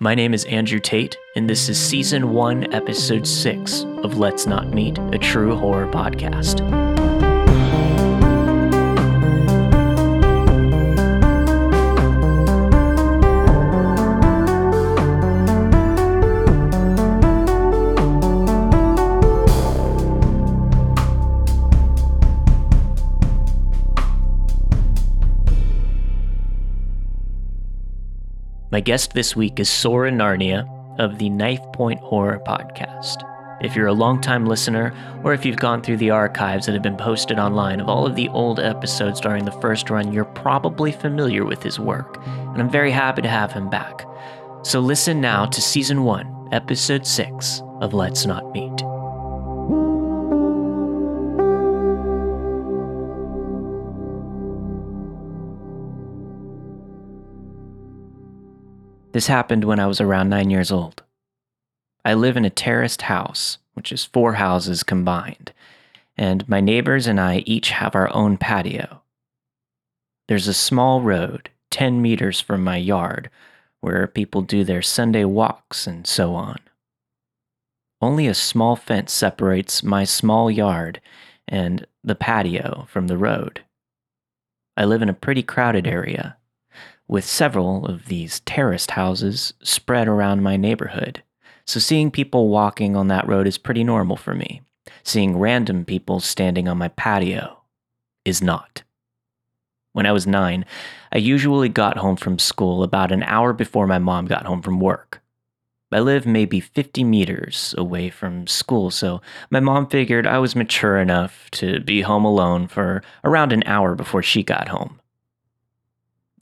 My name is Andrew Tate, and this is Season 1, Episode 6 of Let's Not Meet, a true horror podcast. My guest this week is Soren Narnia of the Knifepoint Horror Podcast. If you're a longtime listener, or if you've gone through the archives that have been posted online of all of the old episodes during the first run, you're probably familiar with his work, and I'm very happy to have him back. So listen now to Season 1, Episode 6 of Let's Not Meet. This happened when I was around nine years old. I live in a terraced house, which is four houses combined, and my neighbors and I each have our own patio. There's a small road, 10 meters from my yard, where people do their Sunday walks and so on. Only a small fence separates my small yard and the patio from the road. I live in a pretty crowded area, with several of these terraced houses spread around my neighborhood. So seeing people walking on that road is pretty normal for me. Seeing random people standing on my patio is not. When I was nine, I usually got home from school about an hour before my mom got home from work. I live maybe 50 meters away from school, so my mom figured I was mature enough to be home alone for around an hour before she got home.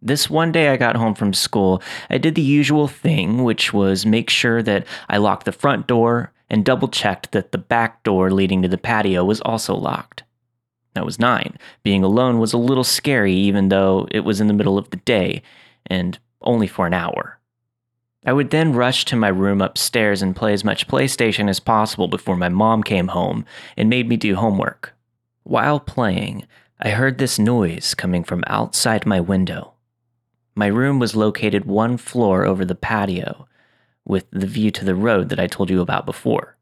This one day I got home from school, I did the usual thing, which was make sure that I locked the front door and double checked that the back door leading to the patio was also locked. I was nine. Being alone was a little scary, even though it was in the middle of the day, and only for an hour. I would then rush to my room upstairs and play as much PlayStation as possible before my mom came home and made me do homework. While playing, I heard this noise coming from outside my window. My room was located one floor over the patio, with the view to the road that I told you about before.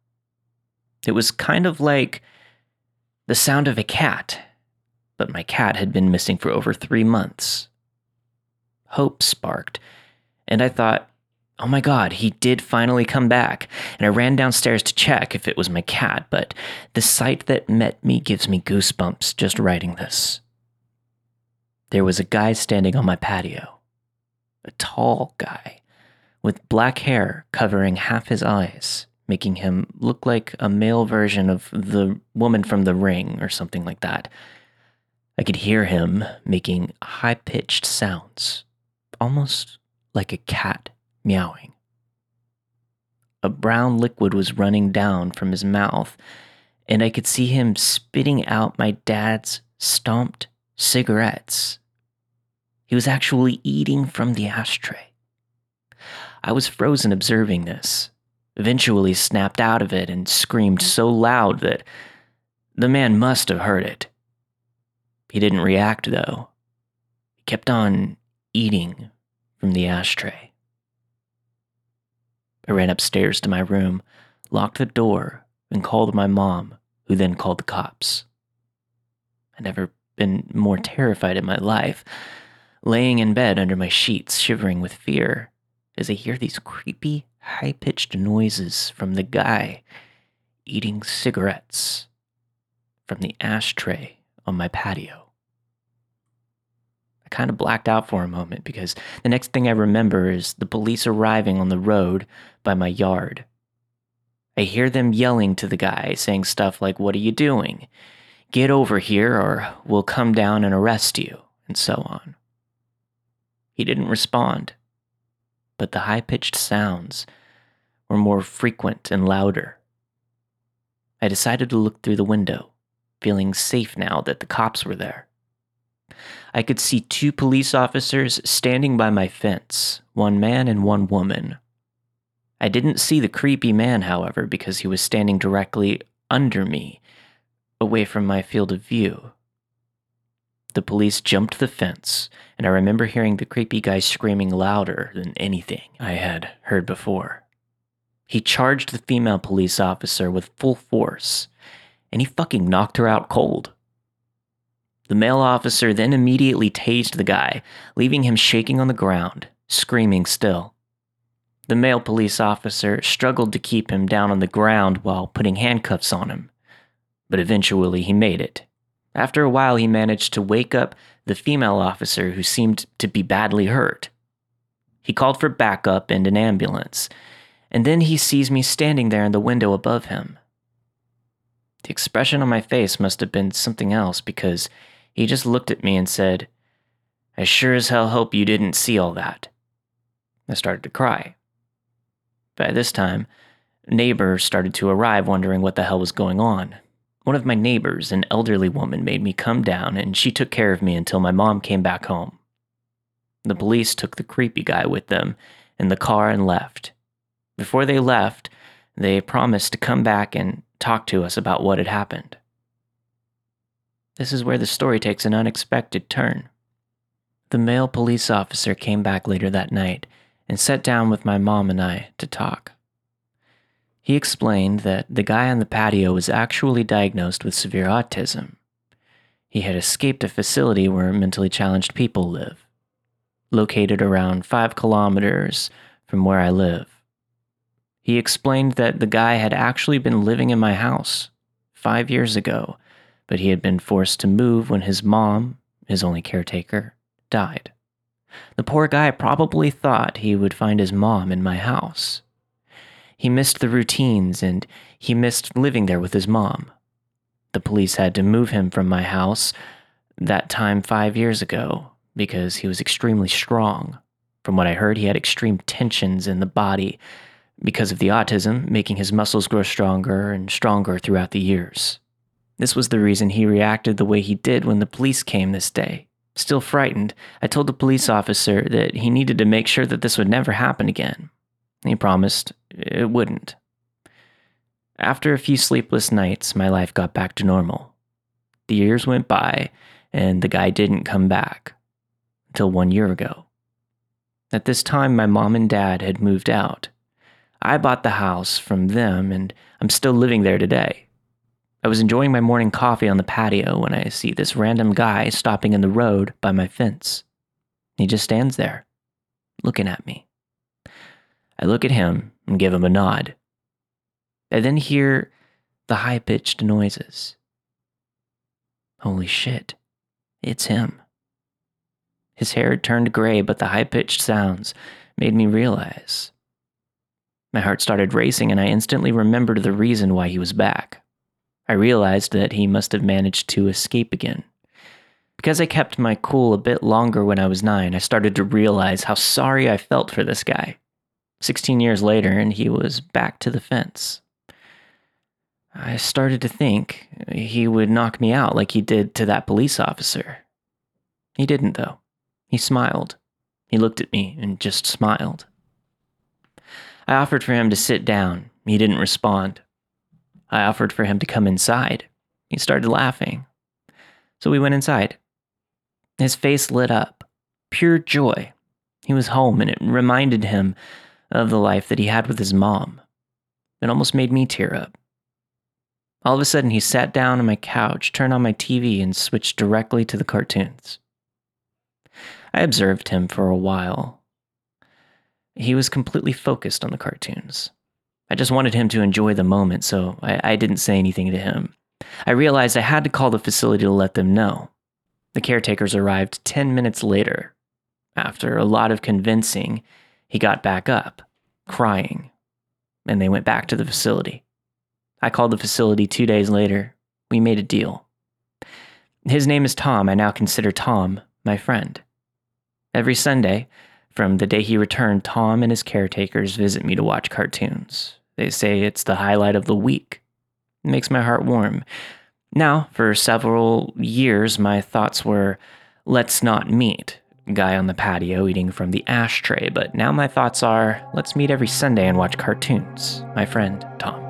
It was kind of like the sound of a cat, but my cat had been missing for over three months. Hope sparked, and I thought, oh my god, he did finally come back. And I ran downstairs to check if it was my cat, but the sight that met me gives me goosebumps just writing this. There was a guy standing on my patio a tall guy with black hair covering half his eyes, making him look like a male version of the woman from the ring or something like that. I could hear him making high pitched sounds, almost like a cat meowing. A brown liquid was running down from his mouth, and I could see him spitting out my dad's stomped cigarettes he was actually eating from the ashtray. I was frozen observing this, eventually snapped out of it and screamed so loud that the man must have heard it. He didn't react, though. He kept on eating from the ashtray. I ran upstairs to my room, locked the door, and called my mom, who then called the cops. I'd never been more terrified in my life laying in bed under my sheets, shivering with fear, as I hear these creepy, high pitched noises from the guy eating cigarettes from the ashtray on my patio. I kind of blacked out for a moment because the next thing I remember is the police arriving on the road by my yard. I hear them yelling to the guy, saying stuff like, What are you doing? Get over here or we'll come down and arrest you, and so on. He didn't respond, but the high pitched sounds were more frequent and louder. I decided to look through the window, feeling safe now that the cops were there. I could see two police officers standing by my fence, one man and one woman. I didn't see the creepy man, however, because he was standing directly under me, away from my field of view. The police jumped the fence, and I remember hearing the creepy guy screaming louder than anything I had heard before. He charged the female police officer with full force, and he fucking knocked her out cold. The male officer then immediately tased the guy, leaving him shaking on the ground, screaming still. The male police officer struggled to keep him down on the ground while putting handcuffs on him, but eventually he made it. After a while, he managed to wake up the female officer who seemed to be badly hurt. He called for backup and an ambulance, and then he sees me standing there in the window above him. The expression on my face must have been something else because he just looked at me and said, I sure as hell hope you didn't see all that. I started to cry. By this time, neighbors started to arrive wondering what the hell was going on. One of my neighbors, an elderly woman, made me come down and she took care of me until my mom came back home. The police took the creepy guy with them in the car and left. Before they left, they promised to come back and talk to us about what had happened. This is where the story takes an unexpected turn. The male police officer came back later that night and sat down with my mom and I to talk. He explained that the guy on the patio was actually diagnosed with severe autism. He had escaped a facility where mentally challenged people live, located around five kilometers from where I live. He explained that the guy had actually been living in my house five years ago but he had been forced to move when his mom, his only caretaker, died. The poor guy probably thought he would find his mom in my house. He missed the routines and he missed living there with his mom. The police had to move him from my house that time five years ago because he was extremely strong. From what I heard, he had extreme tensions in the body because of the autism, making his muscles grow stronger and stronger throughout the years. This was the reason he reacted the way he did when the police came this day. Still frightened, I told the police officer that he needed to make sure that this would never happen again. He promised it wouldn't. After a few sleepless nights, my life got back to normal. The years went by, and the guy didn't come back until one year ago. At this time, my mom and dad had moved out. I bought the house from them, and I'm still living there today. I was enjoying my morning coffee on the patio when I see this random guy stopping in the road by my fence. He just stands there, looking at me. I look at him and give him a nod. I then hear the high pitched noises. Holy shit, it's him. His hair had turned gray, but the high pitched sounds made me realize. My heart started racing, and I instantly remembered the reason why he was back. I realized that he must have managed to escape again. Because I kept my cool a bit longer when I was nine, I started to realize how sorry I felt for this guy. 16 years later, and he was back to the fence. I started to think he would knock me out like he did to that police officer. He didn't, though. He smiled. He looked at me and just smiled. I offered for him to sit down. He didn't respond. I offered for him to come inside. He started laughing. So we went inside. His face lit up, pure joy. He was home, and it reminded him of the life that he had with his mom. It almost made me tear up. All of a sudden, he sat down on my couch, turned on my TV, and switched directly to the cartoons. I observed him for a while. He was completely focused on the cartoons. I just wanted him to enjoy the moment, so I, I didn't say anything to him. I realized I had to call the facility to let them know. The caretakers arrived 10 minutes later. After a lot of convincing, he got back up, crying, and they went back to the facility. I called the facility two days later. We made a deal. His name is Tom. I now consider Tom my friend. Every Sunday, from the day he returned, Tom and his caretakers visit me to watch cartoons. They say it's the highlight of the week. It makes my heart warm. Now, for several years, my thoughts were let's not meet. Guy on the patio eating from the ashtray, but now my thoughts are let's meet every Sunday and watch cartoons. My friend, Tom.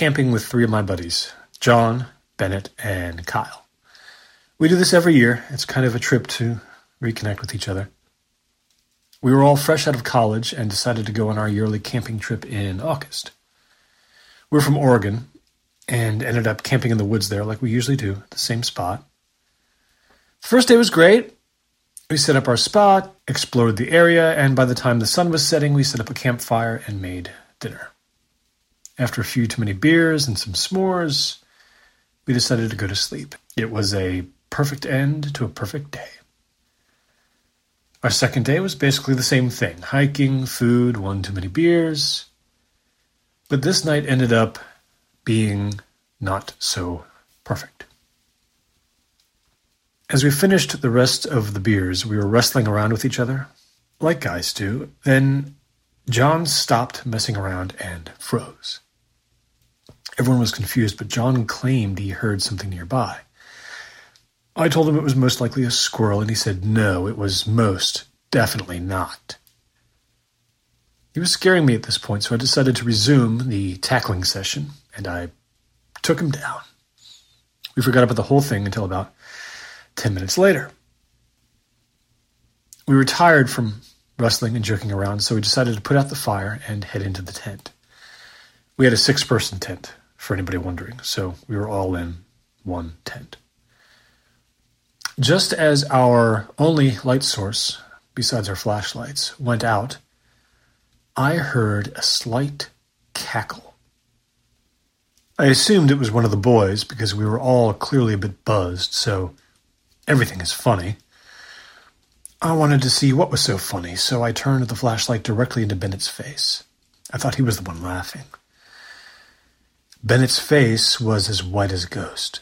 Camping with three of my buddies John, Bennett, and Kyle. We do this every year. It's kind of a trip to reconnect with each other. We were all fresh out of college and decided to go on our yearly camping trip in August. We're from Oregon and ended up camping in the woods there like we usually do, the same spot. The first day was great. We set up our spot, explored the area, and by the time the sun was setting, we set up a campfire and made dinner. After a few too many beers and some s'mores, we decided to go to sleep. It was a perfect end to a perfect day. Our second day was basically the same thing hiking, food, one too many beers. But this night ended up being not so perfect. As we finished the rest of the beers, we were wrestling around with each other, like guys do. Then John stopped messing around and froze. Everyone was confused, but John claimed he heard something nearby. I told him it was most likely a squirrel, and he said no, it was most definitely not. He was scaring me at this point, so I decided to resume the tackling session, and I took him down. We forgot about the whole thing until about 10 minutes later. We were tired from wrestling and joking around, so we decided to put out the fire and head into the tent. We had a six person tent, for anybody wondering. So we were all in one tent. Just as our only light source, besides our flashlights, went out, I heard a slight cackle. I assumed it was one of the boys because we were all clearly a bit buzzed, so everything is funny. I wanted to see what was so funny, so I turned the flashlight directly into Bennett's face. I thought he was the one laughing. Bennett's face was as white as a ghost.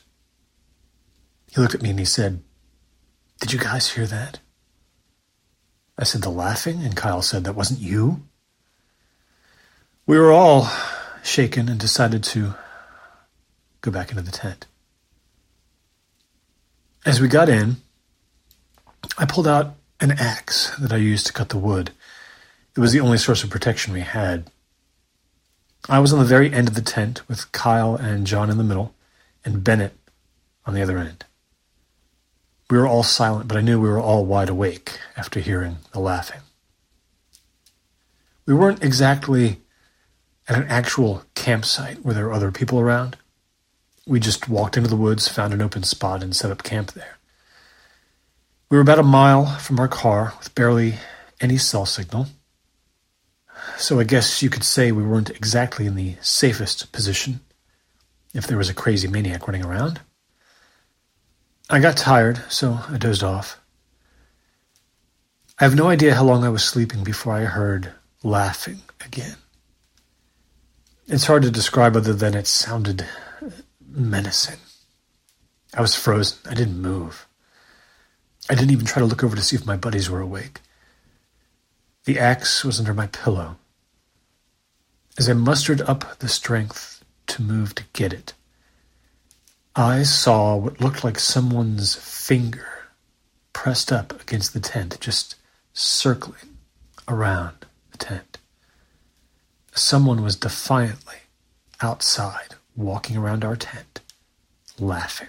He looked at me and he said, Did you guys hear that? I said, The laughing? And Kyle said, That wasn't you? We were all shaken and decided to go back into the tent. As we got in, I pulled out an axe that I used to cut the wood. It was the only source of protection we had. I was on the very end of the tent with Kyle and John in the middle and Bennett on the other end. We were all silent, but I knew we were all wide awake after hearing the laughing. We weren't exactly at an actual campsite where there were other people around. We just walked into the woods, found an open spot, and set up camp there. We were about a mile from our car with barely any cell signal. So I guess you could say we weren't exactly in the safest position if there was a crazy maniac running around. I got tired, so I dozed off. I have no idea how long I was sleeping before I heard laughing again. It's hard to describe other than it sounded menacing. I was frozen. I didn't move. I didn't even try to look over to see if my buddies were awake. The axe was under my pillow. As I mustered up the strength to move to get it, I saw what looked like someone's finger pressed up against the tent, just circling around the tent. Someone was defiantly outside, walking around our tent, laughing.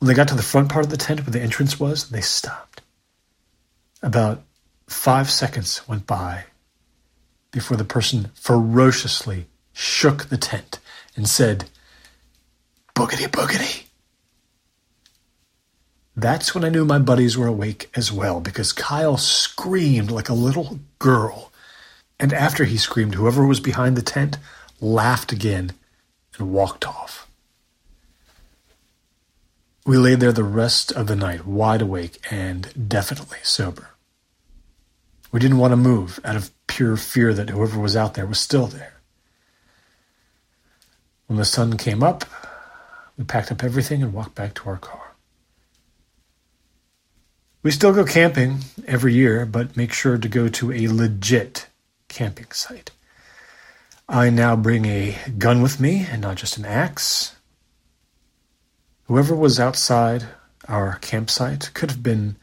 When they got to the front part of the tent where the entrance was, they stopped. About five seconds went by before the person ferociously shook the tent and said, Boogity, boogity. That's when I knew my buddies were awake as well because Kyle screamed like a little girl. And after he screamed, whoever was behind the tent laughed again and walked off. We lay there the rest of the night, wide awake and definitely sober. We didn't want to move out of pure fear that whoever was out there was still there. When the sun came up, we packed up everything and walked back to our car. We still go camping every year, but make sure to go to a legit camping site. I now bring a gun with me and not just an axe. Whoever was outside our campsite could have been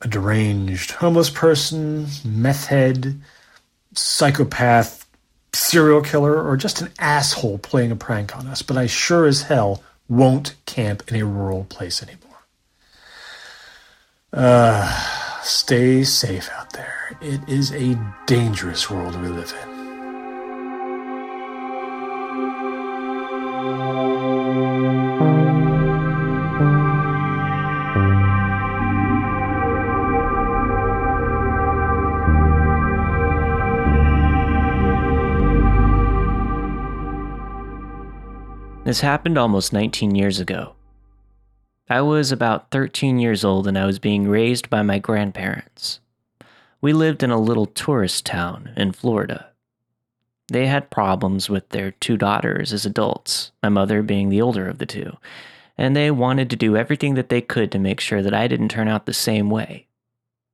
a deranged homeless person, meth head, psychopath, serial killer or just an asshole playing a prank on us, but I sure as hell won't camp in a rural place anymore. Uh, stay safe out there. It is a dangerous world we live in. This happened almost 19 years ago. I was about 13 years old and I was being raised by my grandparents. We lived in a little tourist town in Florida. They had problems with their two daughters as adults, my mother being the older of the two, and they wanted to do everything that they could to make sure that I didn't turn out the same way.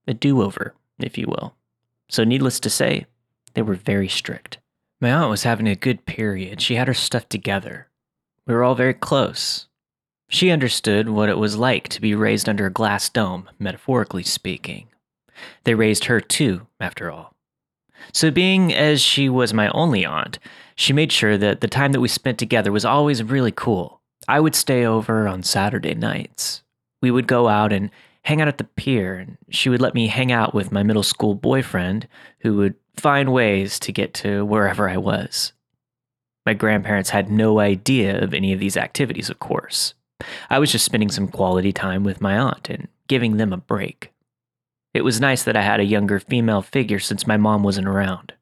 A do over, if you will. So, needless to say, they were very strict. My aunt was having a good period. She had her stuff together. We were all very close, she understood what it was like to be raised under a glass dome, metaphorically speaking. They raised her too, after all. So, being as she was my only aunt, she made sure that the time that we spent together was always really cool. I would stay over on Saturday nights. We would go out and hang out at the pier, and she would let me hang out with my middle school boyfriend, who would find ways to get to wherever I was. My grandparents had no idea of any of these activities, of course. I was just spending some quality time with my aunt and giving them a break. It was nice that I had a younger female figure since my mom wasn't around.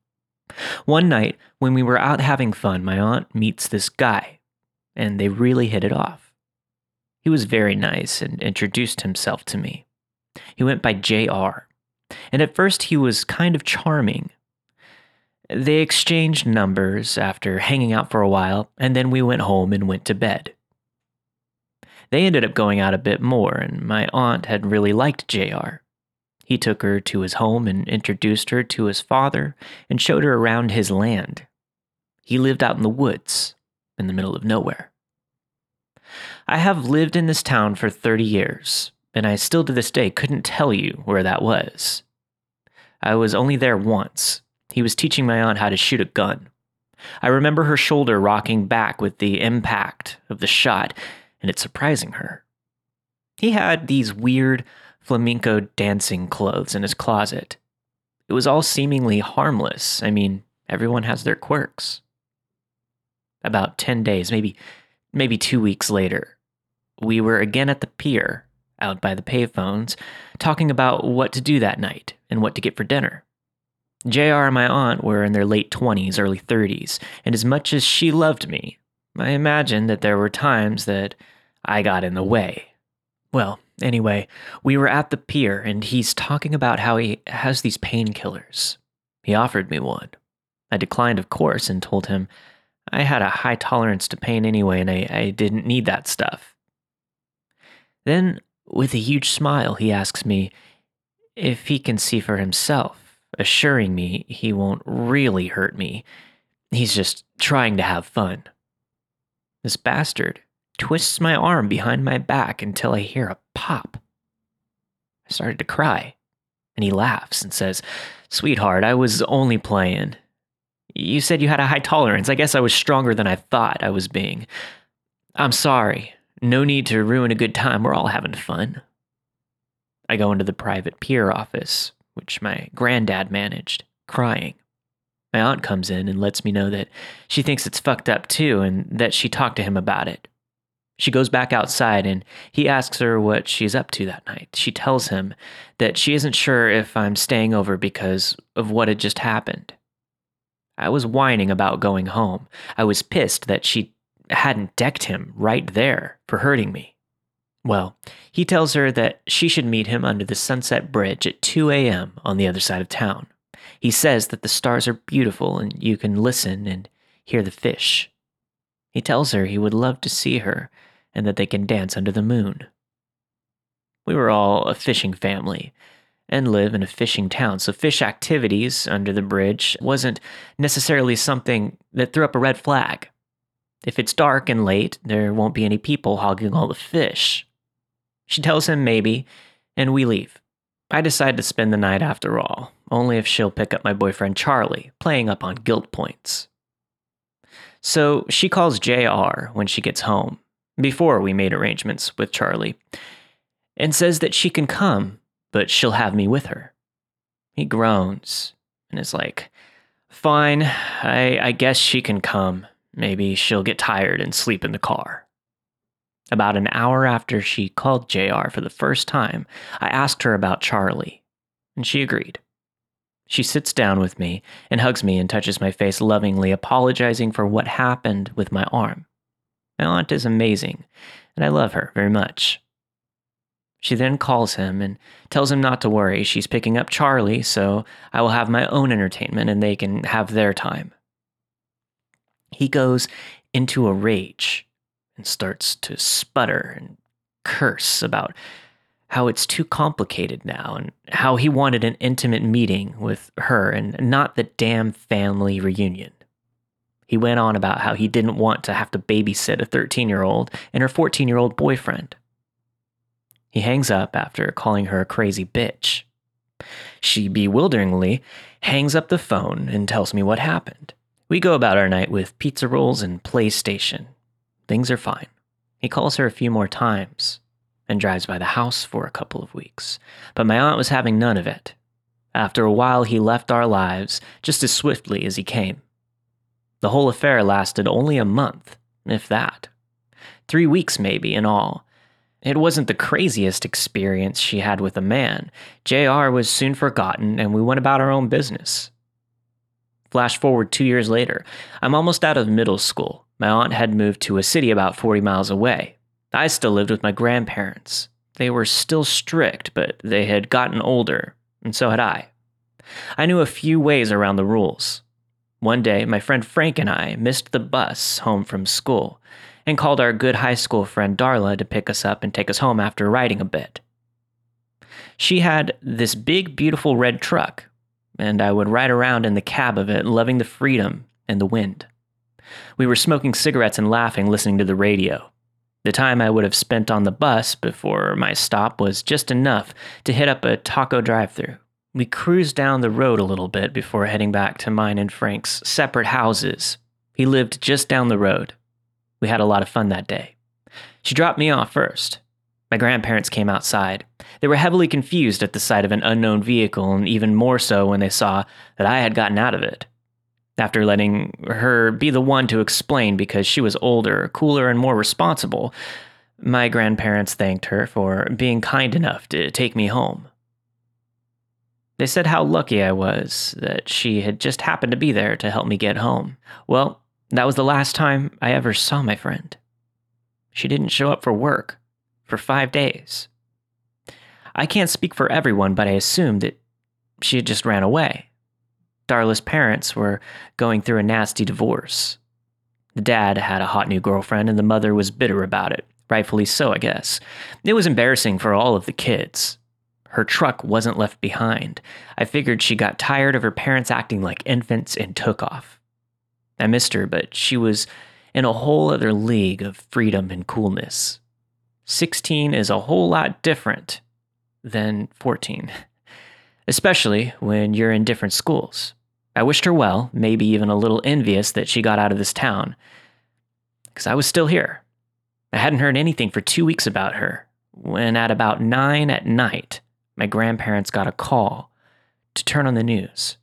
One night, when we were out having fun, my aunt meets this guy, and they really hit it off. He was very nice and introduced himself to me. He went by JR, and at first he was kind of charming. They exchanged numbers after hanging out for a while, and then we went home and went to bed. They ended up going out a bit more, and my aunt had really liked JR. He took her to his home and introduced her to his father and showed her around his land. He lived out in the woods, in the middle of nowhere. I have lived in this town for 30 years, and I still to this day couldn't tell you where that was. I was only there once. He was teaching my aunt how to shoot a gun. I remember her shoulder rocking back with the impact of the shot, and it surprising her. He had these weird flamenco dancing clothes in his closet. It was all seemingly harmless. I mean, everyone has their quirks. About 10 days, maybe maybe 2 weeks later, we were again at the pier out by the payphones talking about what to do that night and what to get for dinner. JR and my aunt were in their late 20s, early 30s, and as much as she loved me, I imagine that there were times that I got in the way. Well, anyway, we were at the pier and he's talking about how he has these painkillers. He offered me one. I declined, of course, and told him I had a high tolerance to pain anyway and I, I didn't need that stuff. Then, with a huge smile, he asks me if he can see for himself, assuring me he won't really hurt me. He's just trying to have fun. This bastard twists my arm behind my back until I hear a pop. I started to cry, and he laughs and says, Sweetheart, I was only playing. You said you had a high tolerance. I guess I was stronger than I thought I was being. I'm sorry. No need to ruin a good time. We're all having fun. I go into the private pier office, which my granddad managed, crying. My aunt comes in and lets me know that she thinks it's fucked up too and that she talked to him about it. She goes back outside and he asks her what she's up to that night. She tells him that she isn't sure if I'm staying over because of what had just happened. I was whining about going home. I was pissed that she hadn't decked him right there for hurting me. Well, he tells her that she should meet him under the Sunset Bridge at 2 a.m. on the other side of town. He says that the stars are beautiful and you can listen and hear the fish. He tells her he would love to see her and that they can dance under the moon. We were all a fishing family and live in a fishing town, so fish activities under the bridge wasn't necessarily something that threw up a red flag. If it's dark and late, there won't be any people hogging all the fish. She tells him maybe, and we leave. I decide to spend the night after all, only if she'll pick up my boyfriend Charlie, playing up on guilt points. So she calls JR when she gets home, before we made arrangements with Charlie, and says that she can come, but she'll have me with her. He groans and is like, Fine, I, I guess she can come. Maybe she'll get tired and sleep in the car. About an hour after she called JR for the first time, I asked her about Charlie, and she agreed. She sits down with me and hugs me and touches my face lovingly, apologizing for what happened with my arm. My aunt is amazing, and I love her very much. She then calls him and tells him not to worry. She's picking up Charlie, so I will have my own entertainment and they can have their time. He goes into a rage and starts to sputter and curse about how it's too complicated now and how he wanted an intimate meeting with her and not the damn family reunion. He went on about how he didn't want to have to babysit a 13 year old and her 14 year old boyfriend. He hangs up after calling her a crazy bitch. She bewilderingly hangs up the phone and tells me what happened. We go about our night with pizza rolls and PlayStation. Things are fine. He calls her a few more times and drives by the house for a couple of weeks, but my aunt was having none of it. After a while, he left our lives just as swiftly as he came. The whole affair lasted only a month, if that. Three weeks, maybe, in all, it wasn't the craziest experience she had with a man. JR was soon forgotten, and we went about our own business. Flash forward two years later, I'm almost out of middle school. My aunt had moved to a city about 40 miles away. I still lived with my grandparents. They were still strict, but they had gotten older, and so had I. I knew a few ways around the rules. One day, my friend Frank and I missed the bus home from school and called our good high school friend Darla to pick us up and take us home after riding a bit. She had this big, beautiful red truck, and I would ride around in the cab of it, loving the freedom and the wind. We were smoking cigarettes and laughing, listening to the radio. The time I would have spent on the bus before my stop was just enough to hit up a taco drive through. We cruised down the road a little bit before heading back to mine and Frank's separate houses. He lived just down the road. We had a lot of fun that day. She dropped me off first. My grandparents came outside. They were heavily confused at the sight of an unknown vehicle, and even more so when they saw that I had gotten out of it. After letting her be the one to explain because she was older, cooler, and more responsible, my grandparents thanked her for being kind enough to take me home. They said how lucky I was that she had just happened to be there to help me get home. Well, that was the last time I ever saw my friend. She didn't show up for work for five days. I can't speak for everyone, but I assumed that she had just ran away. Darla's parents were going through a nasty divorce. The dad had a hot new girlfriend, and the mother was bitter about it. Rightfully so, I guess. It was embarrassing for all of the kids. Her truck wasn't left behind. I figured she got tired of her parents acting like infants and took off. I missed her, but she was in a whole other league of freedom and coolness. 16 is a whole lot different than 14, especially when you're in different schools. I wished her well, maybe even a little envious that she got out of this town, because I was still here. I hadn't heard anything for two weeks about her, when at about nine at night, my grandparents got a call to turn on the news.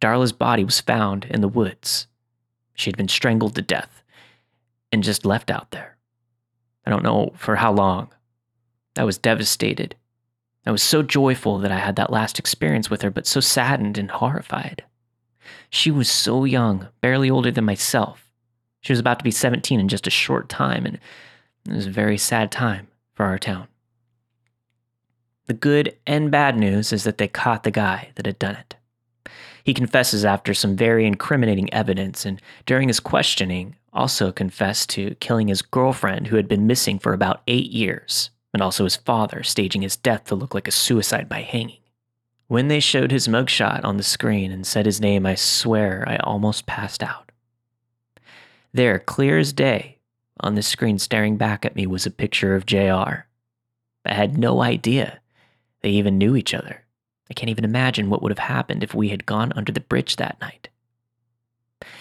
Darla's body was found in the woods. She had been strangled to death and just left out there. I don't know for how long. I was devastated. I was so joyful that I had that last experience with her, but so saddened and horrified. She was so young, barely older than myself. She was about to be 17 in just a short time, and it was a very sad time for our town. The good and bad news is that they caught the guy that had done it. He confesses after some very incriminating evidence, and during his questioning, also confessed to killing his girlfriend who had been missing for about eight years, and also his father, staging his death to look like a suicide by hanging. When they showed his mugshot on the screen and said his name, I swear I almost passed out. There, clear as day, on the screen staring back at me was a picture of JR. I had no idea they even knew each other. I can't even imagine what would have happened if we had gone under the bridge that night.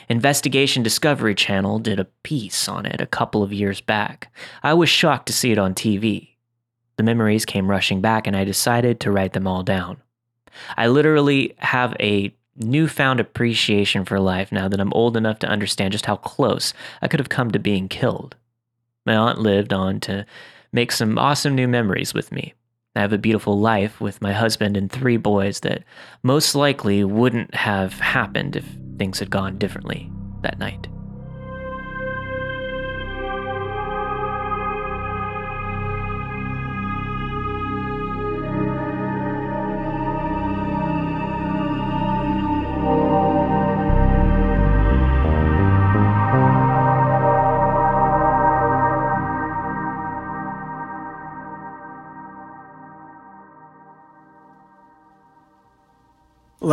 Investigation Discovery Channel did a piece on it a couple of years back. I was shocked to see it on TV. The memories came rushing back, and I decided to write them all down. I literally have a newfound appreciation for life now that I'm old enough to understand just how close I could have come to being killed. My aunt lived on to make some awesome new memories with me. I have a beautiful life with my husband and three boys that most likely wouldn't have happened if things had gone differently that night.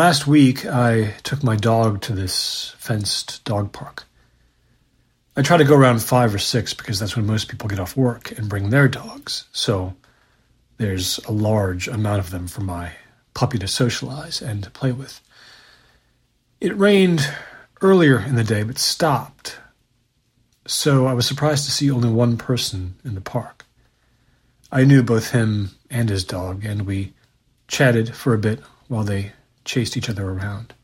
Last week, I took my dog to this fenced dog park. I try to go around five or six because that's when most people get off work and bring their dogs. So there's a large amount of them for my puppy to socialize and to play with. It rained earlier in the day but stopped. So I was surprised to see only one person in the park. I knew both him and his dog, and we chatted for a bit while they chased each other around.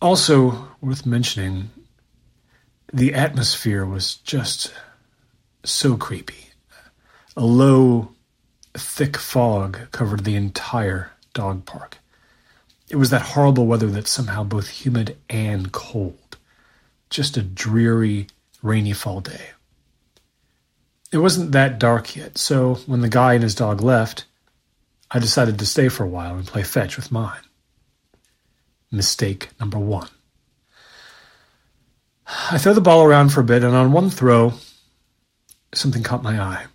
Also, worth mentioning, the atmosphere was just so creepy. A low, thick fog covered the entire dog park. It was that horrible weather that's somehow both humid and cold. Just a dreary, rainy fall day. It wasn't that dark yet, so when the guy and his dog left, I decided to stay for a while and play fetch with mine. Mistake number one. I throw the ball around for a bit, and on one throw, something caught my eye.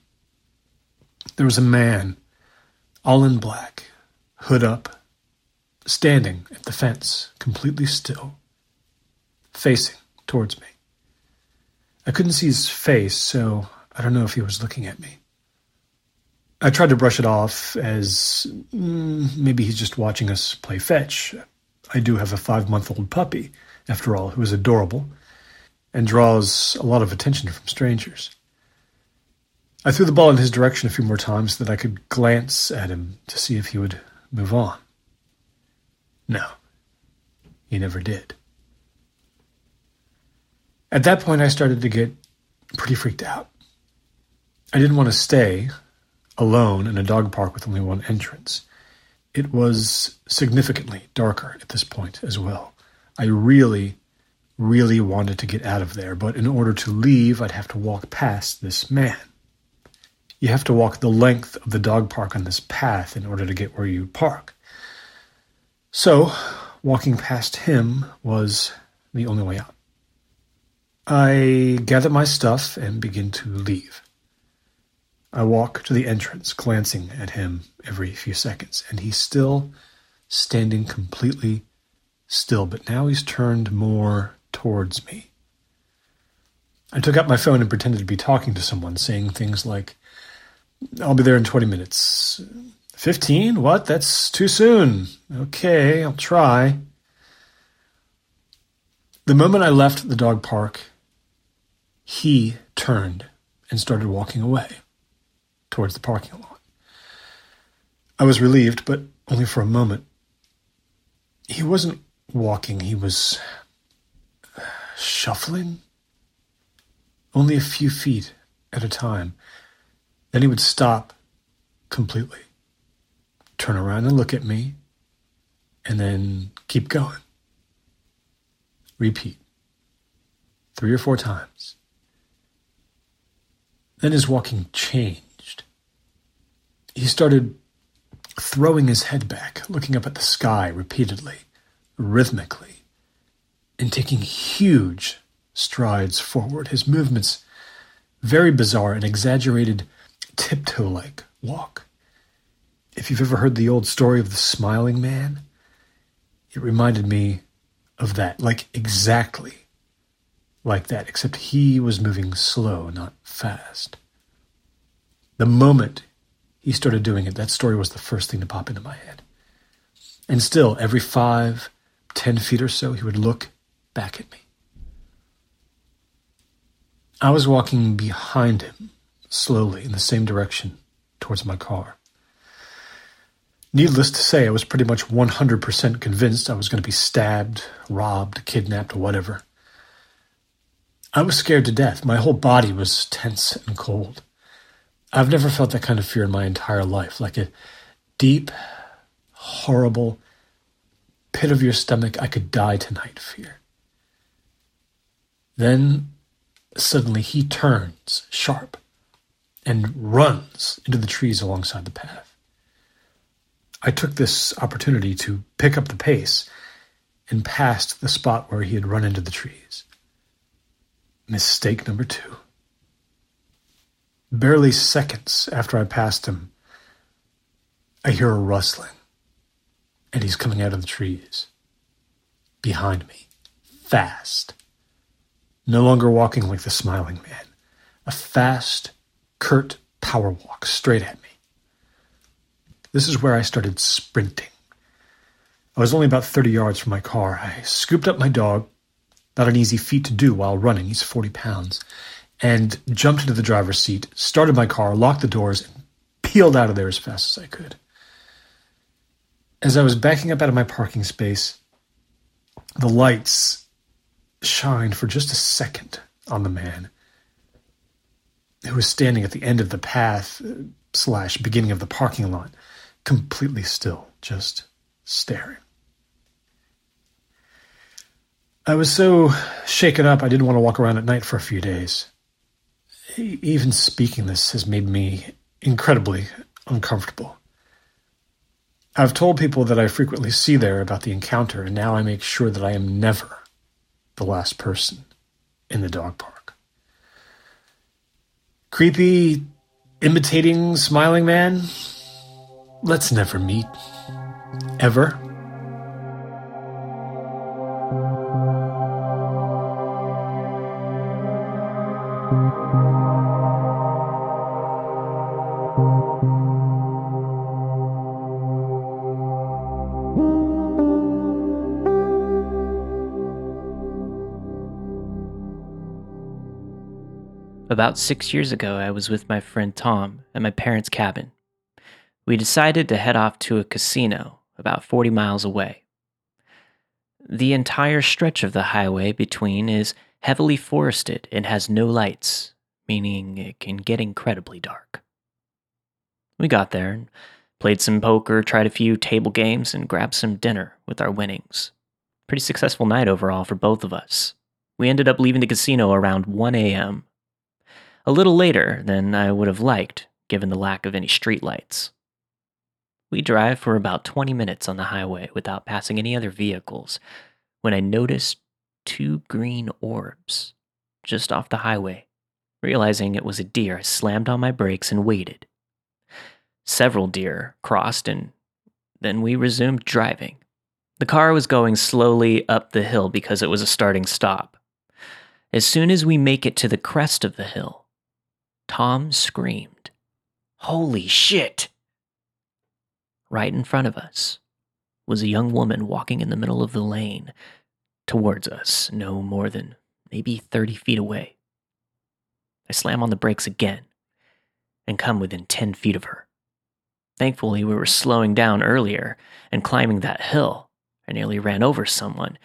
There was a man, all in black, hood up, standing at the fence, completely still, facing towards me. I couldn't see his face, so I don't know if he was looking at me. I tried to brush it off as mm, maybe he's just watching us play fetch. I do have a five month old puppy, after all, who is adorable and draws a lot of attention from strangers. I threw the ball in his direction a few more times so that I could glance at him to see if he would move on. No, he never did. At that point, I started to get pretty freaked out. I didn't want to stay alone in a dog park with only one entrance. It was significantly darker at this point as well. I really, really wanted to get out of there, but in order to leave, I'd have to walk past this man. You have to walk the length of the dog park on this path in order to get where you park. So, walking past him was the only way out. I gather my stuff and begin to leave. I walk to the entrance, glancing at him every few seconds, and he's still standing completely still, but now he's turned more towards me. I took out my phone and pretended to be talking to someone, saying things like, I'll be there in 20 minutes. 15? What? That's too soon. Okay, I'll try. The moment I left the dog park, he turned and started walking away towards the parking lot. I was relieved, but only for a moment. He wasn't walking, he was shuffling. Only a few feet at a time. Then he would stop completely, turn around and look at me, and then keep going. Repeat. Three or four times. Then his walking changed he started throwing his head back, looking up at the sky repeatedly, rhythmically, and taking huge strides forward. His movements very bizarre and exaggerated tiptoe like walk. If you've ever heard the old story of the smiling man, it reminded me of that, like exactly like that, except he was moving slow, not fast. The moment he started doing it, that story was the first thing to pop into my head. And still, every five, ten feet or so, he would look back at me. I was walking behind him, slowly in the same direction towards my car. Needless to say, I was pretty much 100% convinced I was going to be stabbed, robbed, kidnapped, or whatever. I was scared to death. My whole body was tense and cold. I've never felt that kind of fear in my entire life, like a deep, horrible, pit of your stomach, I could die tonight fear. Then suddenly he turns sharp and runs into the trees alongside the path. I took this opportunity to pick up the pace and passed the spot where he had run into the trees. Mistake number two. Barely seconds after I passed him, I hear a rustling, and he's coming out of the trees. Behind me, fast. No longer walking like the smiling man. A fast, curt power walk straight at me. This is where I started sprinting. I was only about 30 yards from my car. I scooped up my dog, not an easy feat to do while running, he's 40 pounds, and jumped into the driver's seat, started my car, locked the doors, and peeled out of there as fast as I could. As I was backing up out of my parking space, the lights shined for just a second on the man who was standing at the end of the path uh, slash beginning of the parking lot completely still, just staring. I was so shaken up, I didn't want to walk around at night for a few days. Even speaking this has made me incredibly uncomfortable. I've told people that I frequently see there about the encounter, and now I make sure that I am never the last person in the dog park. Creepy, imitating, smiling man? Let's never meet. Ever. About six years ago, I was with my friend Tom at my parents' cabin we decided to head off to a casino about 40 miles away. The entire stretch of the highway between is heavily forested and has no lights, meaning it can get incredibly dark. We got there and played some poker, tried a few table games, and grabbed some dinner with our winnings. Pretty successful night overall for both of us. We ended up leaving the casino around 1 a.m. A little later than I would have liked, given the lack of any streetlights. We drive for about 20 minutes on the highway without passing any other vehicles when I noticed two green orbs just off the highway. Realizing it was a deer, I slammed on my brakes and waited. Several deer crossed and then we resumed driving. The car was going slowly up the hill because it was a starting stop. As soon as we make it to the crest of the hill, Tom screamed, Holy shit! Right in front of us was a young woman walking in the middle of the lane towards us, no more than maybe 30 feet away. I slam on the brakes again and come within 10 feet of her. Thankfully, we were slowing down earlier and climbing that hill. I nearly ran over someone.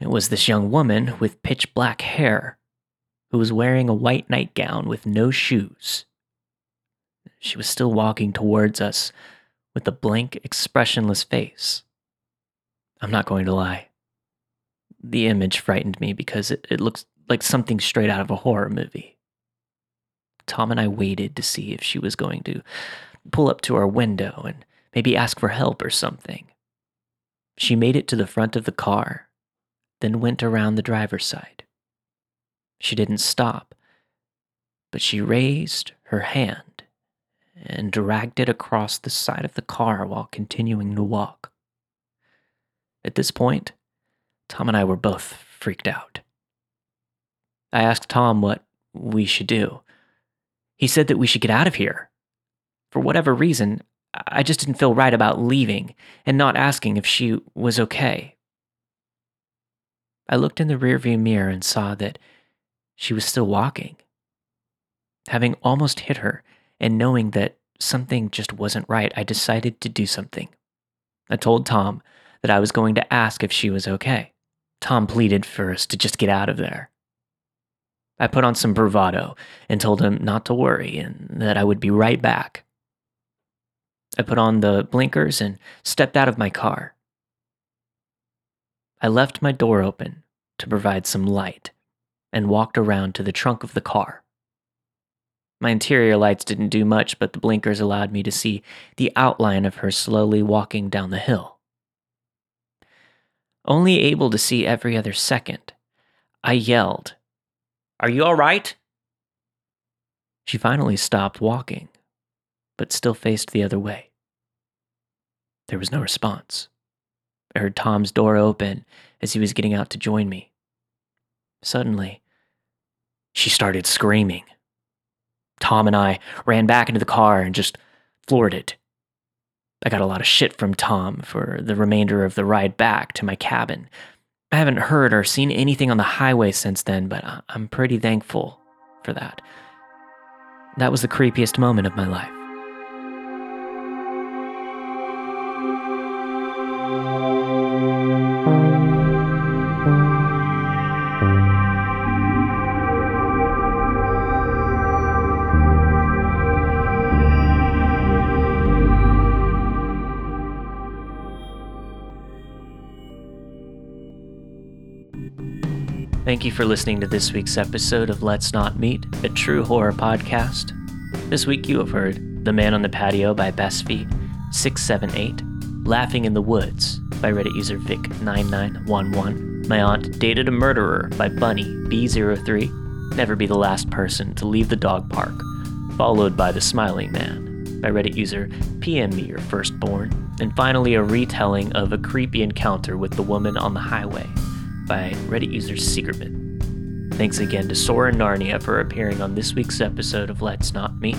It was this young woman with pitch black hair who was wearing a white nightgown with no shoes. She was still walking towards us, with a blank, expressionless face. I'm not going to lie. The image frightened me because it, it looks like something straight out of a horror movie. Tom and I waited to see if she was going to pull up to our window and maybe ask for help or something. She made it to the front of the car, then went around the driver's side. She didn't stop, but she raised her hand and dragged it across the side of the car while continuing to walk. At this point, Tom and I were both freaked out. I asked Tom what we should do. He said that we should get out of here. For whatever reason, I just didn't feel right about leaving and not asking if she was okay. I looked in the rearview mirror and saw that she was still walking. Having almost hit her and knowing that something just wasn't right, I decided to do something. I told Tom that I was going to ask if she was okay. Tom pleaded for us to just get out of there. I put on some bravado and told him not to worry and that I would be right back. I put on the blinkers and stepped out of my car. I left my door open to provide some light and walked around to the trunk of the car. My interior lights didn't do much, but the blinkers allowed me to see the outline of her slowly walking down the hill. Only able to see every other second, I yelled, Are you all right? She finally stopped walking, but still faced the other way. There was no response. I heard Tom's door open as he was getting out to join me. Suddenly, she started screaming. Tom and I ran back into the car and just floored it. I got a lot of shit from Tom for the remainder of the ride back to my cabin. I haven't heard or seen anything on the highway since then, but I'm pretty thankful for that. That was the creepiest moment of my life. Thank you for listening to this week's episode of Let's Not Meet, a true horror podcast. This week you have heard The Man on the Patio by Pesfi, 678, Laughing in the Woods by Reddit user Vic9911, My Aunt Dated a Murderer by Bunny B03, Never Be the Last Person to Leave the Dog Park, followed by The Smiling Man by Reddit user PM Me Your Firstborn, and finally a retelling of a creepy encounter with the woman on the highway by Reddit user Seigerman. Thanks again to Soren Narnia for appearing on this week's episode of Let's Not Meet.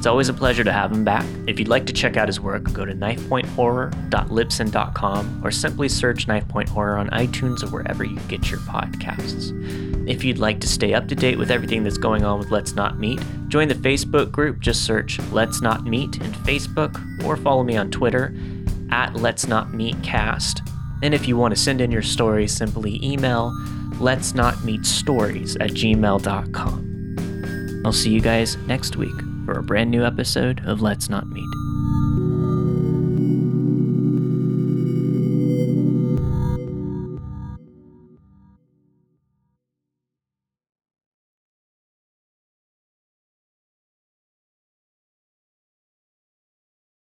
It's always a pleasure to have him back. If you'd like to check out his work, go to knifepointhorror.libsyn.com or simply search Knifepoint Horror on iTunes or wherever you get your podcasts. If you'd like to stay up to date with everything that's going on with Let's Not Meet, join the Facebook group. Just search Let's Not Meet in Facebook or follow me on Twitter at Let's Not Meet Cast. And if you want to send in your stories, simply email let's not meet stories at gmail.com. I'll see you guys next week for a brand new episode of Let's Not Meet.